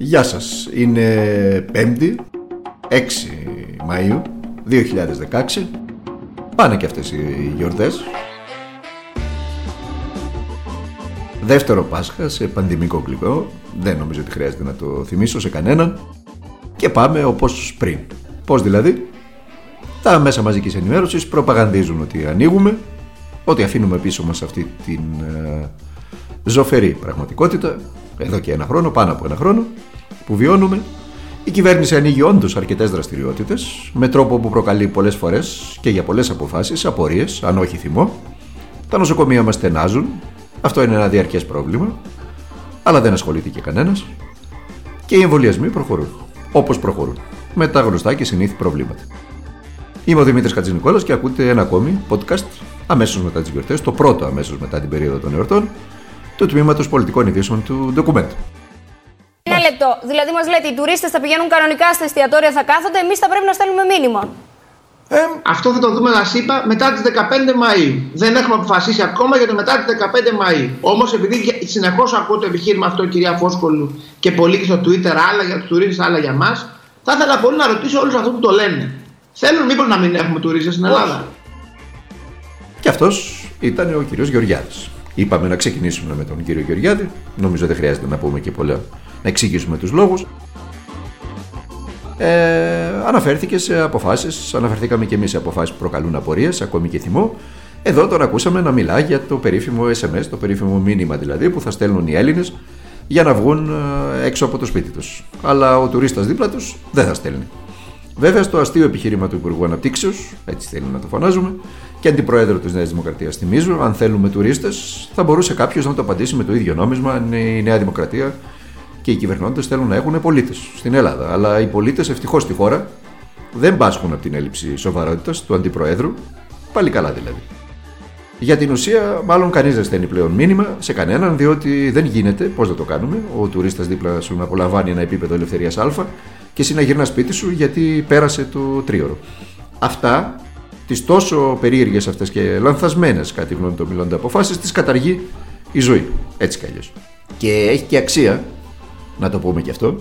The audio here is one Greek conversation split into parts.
Γεια σας, είναι 5η, 6 Μαΐου 2016 Πάνε και αυτές οι γιορτές. Δεύτερο Πάσχα σε πανδημικό κλειπό Δεν νομίζω ότι χρειάζεται να το θυμίσω σε κανέναν. Και πάμε όπως πριν. Πώς δηλαδή; Τα μέσα μαζικής ενημέρωσης προπαγανδίζουν ότι ανοίγουμε Ότι αφήνουμε πίσω μας αυτή την ε, ζωφερή πραγματικότητα εδώ και ένα χρόνο, πάνω από ένα χρόνο, που βιώνουμε. Η κυβέρνηση ανοίγει όντως αρκετές δραστηριότητες, με τρόπο που προκαλεί πολλές φορές και για πολλές αποφάσεις απορίες, αν όχι θυμό. Τα νοσοκομεία μας στενάζουν. Αυτό είναι ένα διαρκές πρόβλημα. Αλλά δεν ασχολείται και κανένας. Και οι εμβολιασμοί προχωρούν. Όπως προχωρούν. Με τα γνωστά και συνήθι προβλήματα. Είμαι ο Δημήτρης Κατζηνικόλα και ακούτε ένα ακόμη podcast αμέσως μετά τις γιορτές, το πρώτο αμέσως μετά την περίοδο των εορτών, του τμήματος πολιτικών ειδήσεων του ντοκουμέντου. Ένα λεπτό. Δηλαδή, μας λέτε οι τουρίστες θα πηγαίνουν κανονικά στα εστιατόρια, θα κάθονται, εμείς θα πρέπει να στέλνουμε μήνυμα. Ε, αυτό θα το δούμε, να είπα, μετά τις 15 Μαΐου. Δεν έχουμε αποφασίσει ακόμα για το μετά τις 15 Μαΐου. Όμως, επειδή συνεχώς ακούω το επιχείρημα αυτό, κυρία Φόσκολου, και πολύ και στο Twitter, άλλα για τους τουρίστες, άλλα για μας, θα ήθελα πολύ να ρωτήσω όλους αυτούς που το λένε. Θέλουν μήπως να μην έχουμε τουρίστες στην Ελλάδα; Και αυτός ήταν ο κύριος Γεωργιάδης. Είπαμε να ξεκινήσουμε με τον κύριο Γεωργιάδη. Νομίζω δεν χρειάζεται να πούμε και πολλά, να εξηγήσουμε τους λόγους. Ε, αναφέρθηκες σε αποφάσεις, αναφερθήκαμε και εμείς σε αποφάσεις που προκαλούν απορίες, ακόμη και θυμό. Εδώ τον ακούσαμε να μιλά για το περίφημο SMS, το περίφημο μήνυμα δηλαδή που θα στέλνουν οι Έλληνες για να βγουν ε, έξω από το σπίτι τους. Αλλά ο τουρίστας δίπλα τους δεν θα στέλνει. Βέβαια, στο αστείο επιχείρημα του Υπουργού Αναπτύξεως, έτσι θέλει να το φωνάζουμε, και αντιπρόεδρο της Νέας Δημοκρατίας, θυμίζω, αν θέλουμε τουρίστες, θα μπορούσε κάποιος να το απαντήσει με το ίδιο νόμισμα αν η Νέα Δημοκρατία και οι κυβερνώντες θέλουν να έχουν πολίτες στην Ελλάδα. Αλλά οι πολίτες ευτυχώς στη χώρα δεν πάσχουν από την έλλειψη σοβαρότητας του αντιπροέδρου, πάλι καλά δηλαδή. Για την ουσία, μάλλον κανείς δεν στέλνει πλέον μήνυμα σε κανέναν, διότι δεν γίνεται, πώς να το κάνουμε, ο τουρίστας δίπλα σου να απολαμβάνει ένα επίπεδο ελευθερίας Α και εσύ να γυρνάς σπίτι σου γιατί πέρασε το τρίωρο. Αυτά, τις τόσο περίεργες αυτές και λανθασμένες, κατά τη γνώμη των μιλώντα αποφάσεις, τις καταργεί η ζωή. Έτσι κι αλλιώς. Και έχει και αξία, να το πούμε κι αυτό,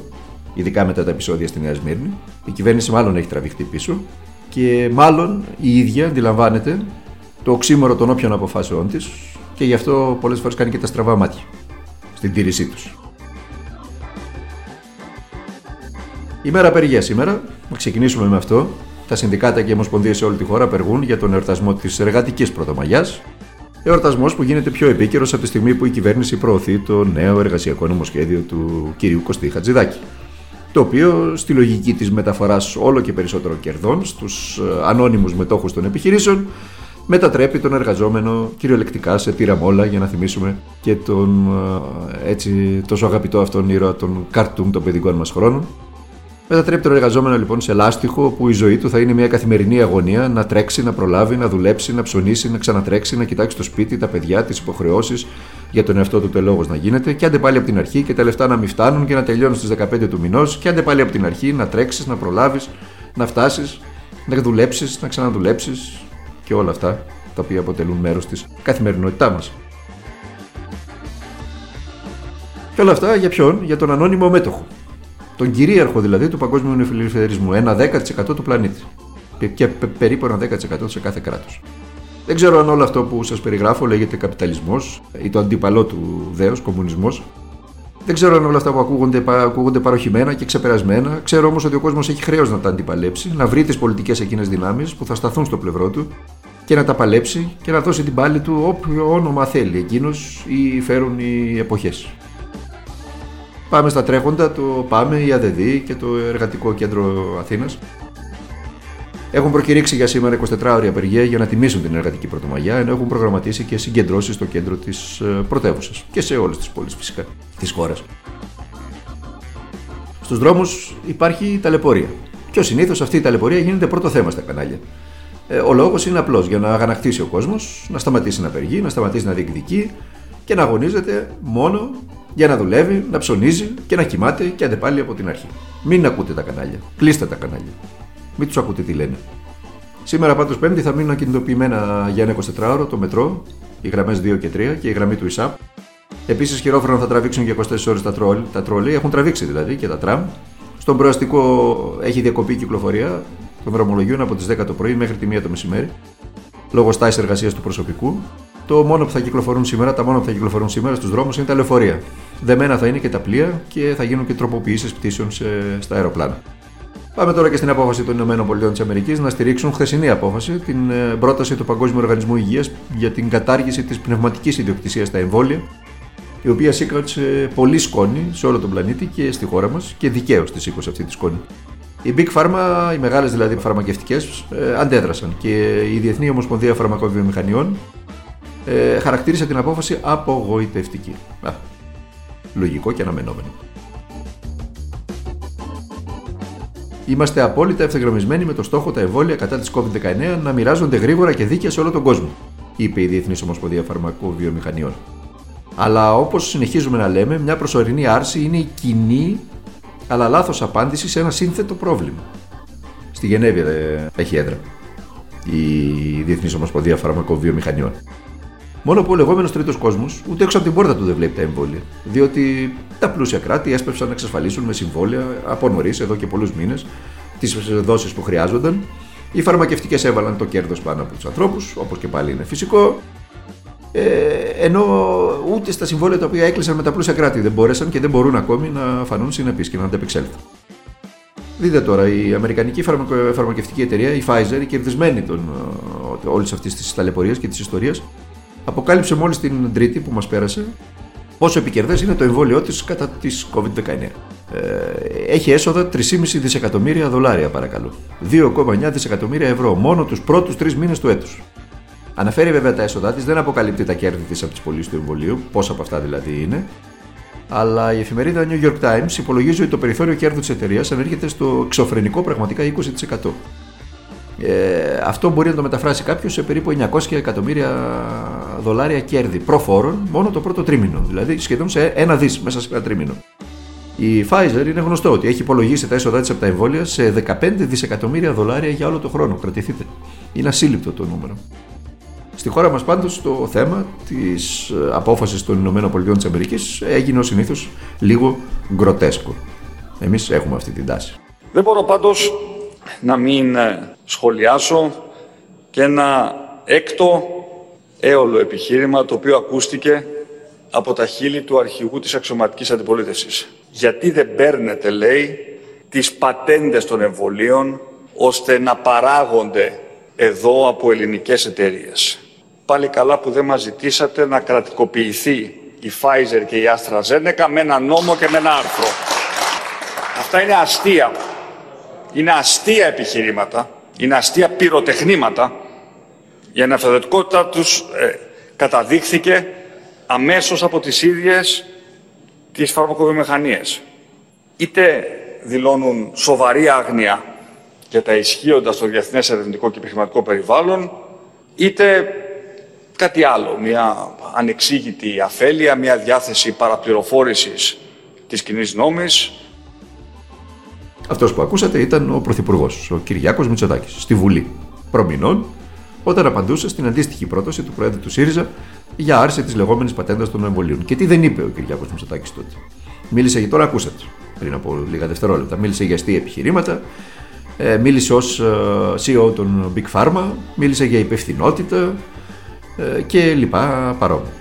ειδικά μετά τα επεισόδια στη Νέα Σμύρνη. Η κυβέρνηση μάλλον έχει τραβηχτεί πίσω και μάλλον η ίδια αντιλαμβάνεται το οξύμορο των όποιων αποφάσεών της και γι' αυτό πολλές φορές κάνει και τα στραβά μάτια στην τήρησή τους. Η μέρα απεργία σήμερα, να ξεκινήσουμε με αυτό. Τα συνδικάτα και οι ομοσπονδίες σε όλη τη χώρα απεργούν για τον εορτασμό της εργατικής Πρωτομαγιάς. Εορτασμός που γίνεται πιο επίκαιρος από τη στιγμή που η κυβέρνηση προωθεί το νέο εργασιακό νομοσχέδιο του κ. Κωστή Χατζηδάκη. Το οποίο στη λογική της μεταφοράς όλο και περισσότερων κερδών στους ε, ανώνυμους μετόχους των επιχειρήσεων μετατρέπει τον εργαζόμενο κυριολεκτικά σε τυραμόλα για να θυμίσουμε και τον ε, έτσι τόσο αγαπητό αυτόν ήρωα των καρτούν των παιδικών μας χρόνων Μετατρέπει τον εργαζόμενο λοιπόν σε λάστιχο που η ζωή του θα είναι μια καθημερινή αγωνία να τρέξει, να προλάβει, να δουλέψει, να ψωνίσει, να ξανατρέξει, να κοιτάξει το σπίτι, τα παιδιά, τις υποχρεώσεις για τον εαυτό του τελόγο να γίνεται. Και άντε πάλι από την αρχή και τα λεφτά να μην φτάνουν και να τελειώνουν στις 15 του μηνός. Και άντε πάλι από την αρχή να τρέξεις, να προλάβεις, να φτάσεις, να δουλέψεις, να ξαναδουλέψεις και όλα αυτά τα οποία αποτελούν μέρος της καθημερινότητά μας. Και όλα αυτά για ποιον, για τον ανώνυμο μέτοχο τον κυρίαρχο δηλαδή του παγκόσμιου φιλελευθερισμού, ένα 10% του πλανήτη. Και περίπου ένα 10% σε κάθε κράτος. Δεν ξέρω αν όλο αυτό που σας περιγράφω λέγεται καπιταλισμός ή το αντίπαλό του δέος, κομμουνισμός. Δεν ξέρω αν όλα αυτά που ακούγονται, ακούγονται παροχημένα και ξεπερασμένα. Ξέρω όμως ότι ο κόσμος έχει χρέος να τα αντιπαλέψει, να βρει τις πολιτικές εκείνες δυνάμεις που θα σταθούν στο πλευρό του και να τα παλέψει και να δώσει την πάλη του όποιο όνομα θέλει εκείνος ή φέρουν οι εποχές. Πάμε στα τρέχοντα, το ΠΑΜΕ, η ΑΔΔ και το Εργατικό Κέντρο Αθήνας. Έχουν προκηρύξει για σήμερα 24 ώρια απεργία για να τιμήσουν την εργατική πρωτομαγιά, ενώ έχουν προγραμματίσει και συγκεντρώσεις στο κέντρο της ε, πρωτεύουσας και σε όλες τις πόλεις φυσικά της χώρας. Στους δρόμους υπάρχει ταλαιπωρία. Και συνήθως αυτή η ταλαιπωρία γίνεται πρώτο θέμα στα κανάλια. Ε, ο λόγος είναι απλός για να αγανακτήσει ο κόσμος, να σταματήσει να απεργεί, να σταματήσει να διεκδικεί και να αγωνίζεται μόνο για να δουλεύει, να ψωνίζει και να κοιμάται και άντε πάλι από την αρχή. Μην ακούτε τα κανάλια. Κλείστε τα κανάλια. Μην τους ακούτε τι λένε. Σήμερα πάντως Πέμπτη θα μείνουν ακινητοποιημένα για ένα 24ωρο το μετρό, οι γραμμές 2 και 3 και η γραμμή του ΙΣΑΠ Επίσης, χειρόφρονα θα τραβήξουν και 24 ώρες τα, τρόλ, τα τρόλι. Έχουν τραβήξει δηλαδή και τα τραμ. Στον προαστικό έχει διακοπεί η κυκλοφορία των δρομολογίων από τις 10 το πρωί μέχρι τη 1 το μεσημέρι. Λόγω στάση εργασίας του προσωπικού. Το μόνο που θα κυκλοφορούν σήμερα, τα μόνο που θα κυκλοφορούν σήμερα στους δρόμους είναι τα λεωφορεία. Δεμένα θα είναι και τα πλοία και θα γίνουν και τροποποιήσεις πτήσεων σε, στα αεροπλάνα. Πάμε τώρα και στην απόφαση των ΗΠΑ να στηρίξουν χθεσινή απόφαση την ε, πρόταση του Παγκόσμιου Οργανισμού Υγείας για την κατάργηση της πνευματικής ιδιοκτησίας στα εμβόλια, η οποία σήκωσε πολύ σκόνη σε όλο τον πλανήτη και στη χώρα μας και δικαίως τη σήκωσε αυτή τη σκόνη. Οι Big Pharma, οι μεγάλες δηλαδή φαρμακευτικές, ε, αντέδρασαν και η Διεθνή Ομοσπονδία Φαρμακοβιομηχανιών ε, χαρακτήρισε την απόφαση απογοητευτική. Α, λογικό και αναμενόμενο. Είμαστε απόλυτα ευθυγραμμισμένοι με το στόχο τα εμβόλια κατά της COVID-19 να μοιράζονται γρήγορα και δίκαια σε όλο τον κόσμο, είπε η Διεθνής Ομοσπονδία Φαρμακοβιομηχανιών. Αλλά όπως συνεχίζουμε να λέμε, μια προσωρινή άρση είναι η κοινή αλλά λάθος απάντηση σε ένα σύνθετο πρόβλημα. Στη Γενέβη έχει έδρα η Διεθνής Ομοσπονδία Φαρμακοβιομηχανιών. Μόνο που ο λεγόμενος τρίτος κόσμος ούτε έξω από την πόρτα του δεν βλέπει τα εμβόλια. Διότι τα πλούσια κράτη έσπευσαν να εξασφαλίσουν με συμβόλαια από νωρίς, εδώ και πολλούς μήνες, τις δόσεις που χρειάζονταν. Οι φαρμακευτικές έβαλαν το κέρδος πάνω από τους ανθρώπους, όπως και πάλι είναι φυσικό. Ε, ενώ ούτε στα συμβόλαια τα οποία έκλεισαν με τα πλούσια κράτη δεν μπόρεσαν και δεν μπορούν ακόμη να φανούν συνεπείς και να αντεπεξέλθουν. Δείτε τώρα, η Αμερικανική φαρμακευτική εταιρεία, η Pfizer, η κερδισμένη των, ε, όλης αυτής της ταλαιπωρίας και της ιστορίας, αποκάλυψε μόλις την Τρίτη που μας πέρασε πόσο επικερδές είναι το εμβόλιο της κατά της COVID-19. Ε, έχει έσοδα 3,5 δισεκατομμύρια δολάρια, παρακαλώ. 2,9 δισεκατομμύρια ευρώ μόνο τους πρώτους τρεις μήνες του έτους. Αναφέρει βέβαια τα έσοδά της, δεν αποκαλύπτει τα κέρδη της από τις πωλήσεις του εμβολίου, πόσα από αυτά δηλαδή είναι. Αλλά η εφημερίδα New York Times υπολογίζει ότι το περιθώριο κέρδους της εταιρείας ανέρχεται στο εξωφρενικό πραγματικά 20%. Ε, αυτό μπορεί να το μεταφράσει κάποιος σε περίπου 900 εκατομμύρια δολάρια κέρδη προφόρων μόνο το πρώτο τρίμηνο. Δηλαδή σχεδόν σε ένα δις μέσα σε ένα τρίμηνο. Η Pfizer είναι γνωστό ότι έχει υπολογίσει τα έσοδά της από τα εμβόλια σε 15 δισεκατομμύρια δολάρια για όλο το χρόνο. Κρατηθείτε. Είναι ασύλληπτο το νούμερο. Στη χώρα μας πάντως το θέμα της απόφασης των ΗΠΑ έγινε ως συνήθως λίγο γκροτέσκο. Εμείς έχουμε αυτή την τάση. Δεν μπορώ πάντως να μην ε, σχολιάσω και ένα έκτο έολο επιχείρημα το οποίο ακούστηκε από τα χείλη του αρχηγού της αξιωματικής αντιπολίτευσης. Γιατί δεν παίρνετε, λέει, τις πατέντες των εμβολίων ώστε να παράγονται εδώ από ελληνικές εταιρείες. Πάλι καλά που δεν μας ζητήσατε να κρατικοποιηθεί η Pfizer και η AstraZeneca με ένα νόμο και με ένα άρθρο. Αυτά είναι αστεία είναι αστεία επιχειρήματα, είναι αστεία πυροτεχνήματα. Η αναφερετικότητα τους ε, καταδείχθηκε αμέσως από τις ίδιες τις φαρμακοβιομηχανίες. Είτε δηλώνουν σοβαρή άγνοια για τα ισχύοντα στο διεθνές ερευνητικό και επιχειρηματικό περιβάλλον, είτε κάτι άλλο, μια ανεξήγητη αφέλεια, μια διάθεση παραπληροφόρησης της κοινής νόμης, αυτός που ακούσατε ήταν ο Πρωθυπουργός, ο Κυριάκος Μητσοτάκης, στη Βουλή προμηνών, όταν απαντούσε στην αντίστοιχη πρόταση του Προέδρου του ΣΥΡΙΖΑ για άρση της λεγόμενης πατέντας των εμβολίων. Και τι δεν είπε ο Κυριάκος Μητσοτάκης τότε. Μίλησε για τώρα, ακούσατε πριν από λίγα δευτερόλεπτα. Μίλησε για αστεία επιχειρήματα, ε, μίλησε ως ε, CEO των Big Pharma, μίλησε για υπευθυνότητα ε, και λοιπά παρόμοια.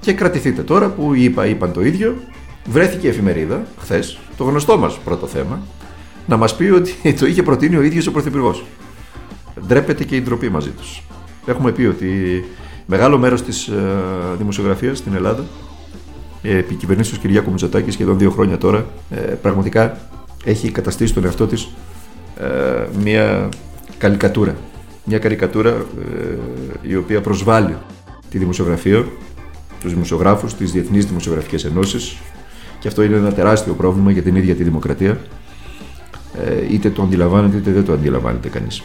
Και κρατηθείτε τώρα που είπα, είπαν το ίδιο, βρέθηκε η εφημερίδα χθες το γνωστό μας πρώτο θέμα, να μας πει ότι το είχε προτείνει ο ίδιος ο Πρωθυπουργός. Ντρέπεται και η ντροπή μαζί τους. Έχουμε πει ότι μεγάλο μέρος της ε, δημοσιογραφίας στην Ελλάδα, ε, επί κυβερνήσεως Κυριάκου Μητσοτάκης σχεδόν δύο χρόνια τώρα, ε, πραγματικά έχει καταστήσει τον εαυτό της μια καλικατούρα. Μια καρικατούρα η οποία προσβάλλει τη δημοσιογραφία, τους δημοσιογράφους, τις διεθνείς δημοσιογραφικές ενώσεις, και αυτό είναι ένα τεράστιο πρόβλημα για την ίδια τη δημοκρατία. Ε, είτε το αντιλαμβάνεται είτε δεν το αντιλαμβάνεται κανείς.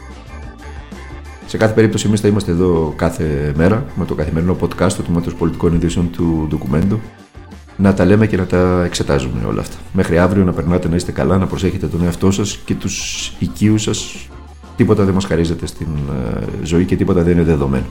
Σε κάθε περίπτωση, εμείς θα είμαστε εδώ κάθε μέρα με το καθημερινό podcast του Τμήματος Πολιτικών Ειδήσεων του ντοκουμέντου να τα λέμε και να τα εξετάζουμε όλα αυτά. Μέχρι αύριο να περνάτε να είστε καλά, να προσέχετε τον εαυτό σας και τους οικείους σας. Τίποτα δεν μας χαρίζεται στην ε, ζωή και τίποτα δεν είναι δεδομένο.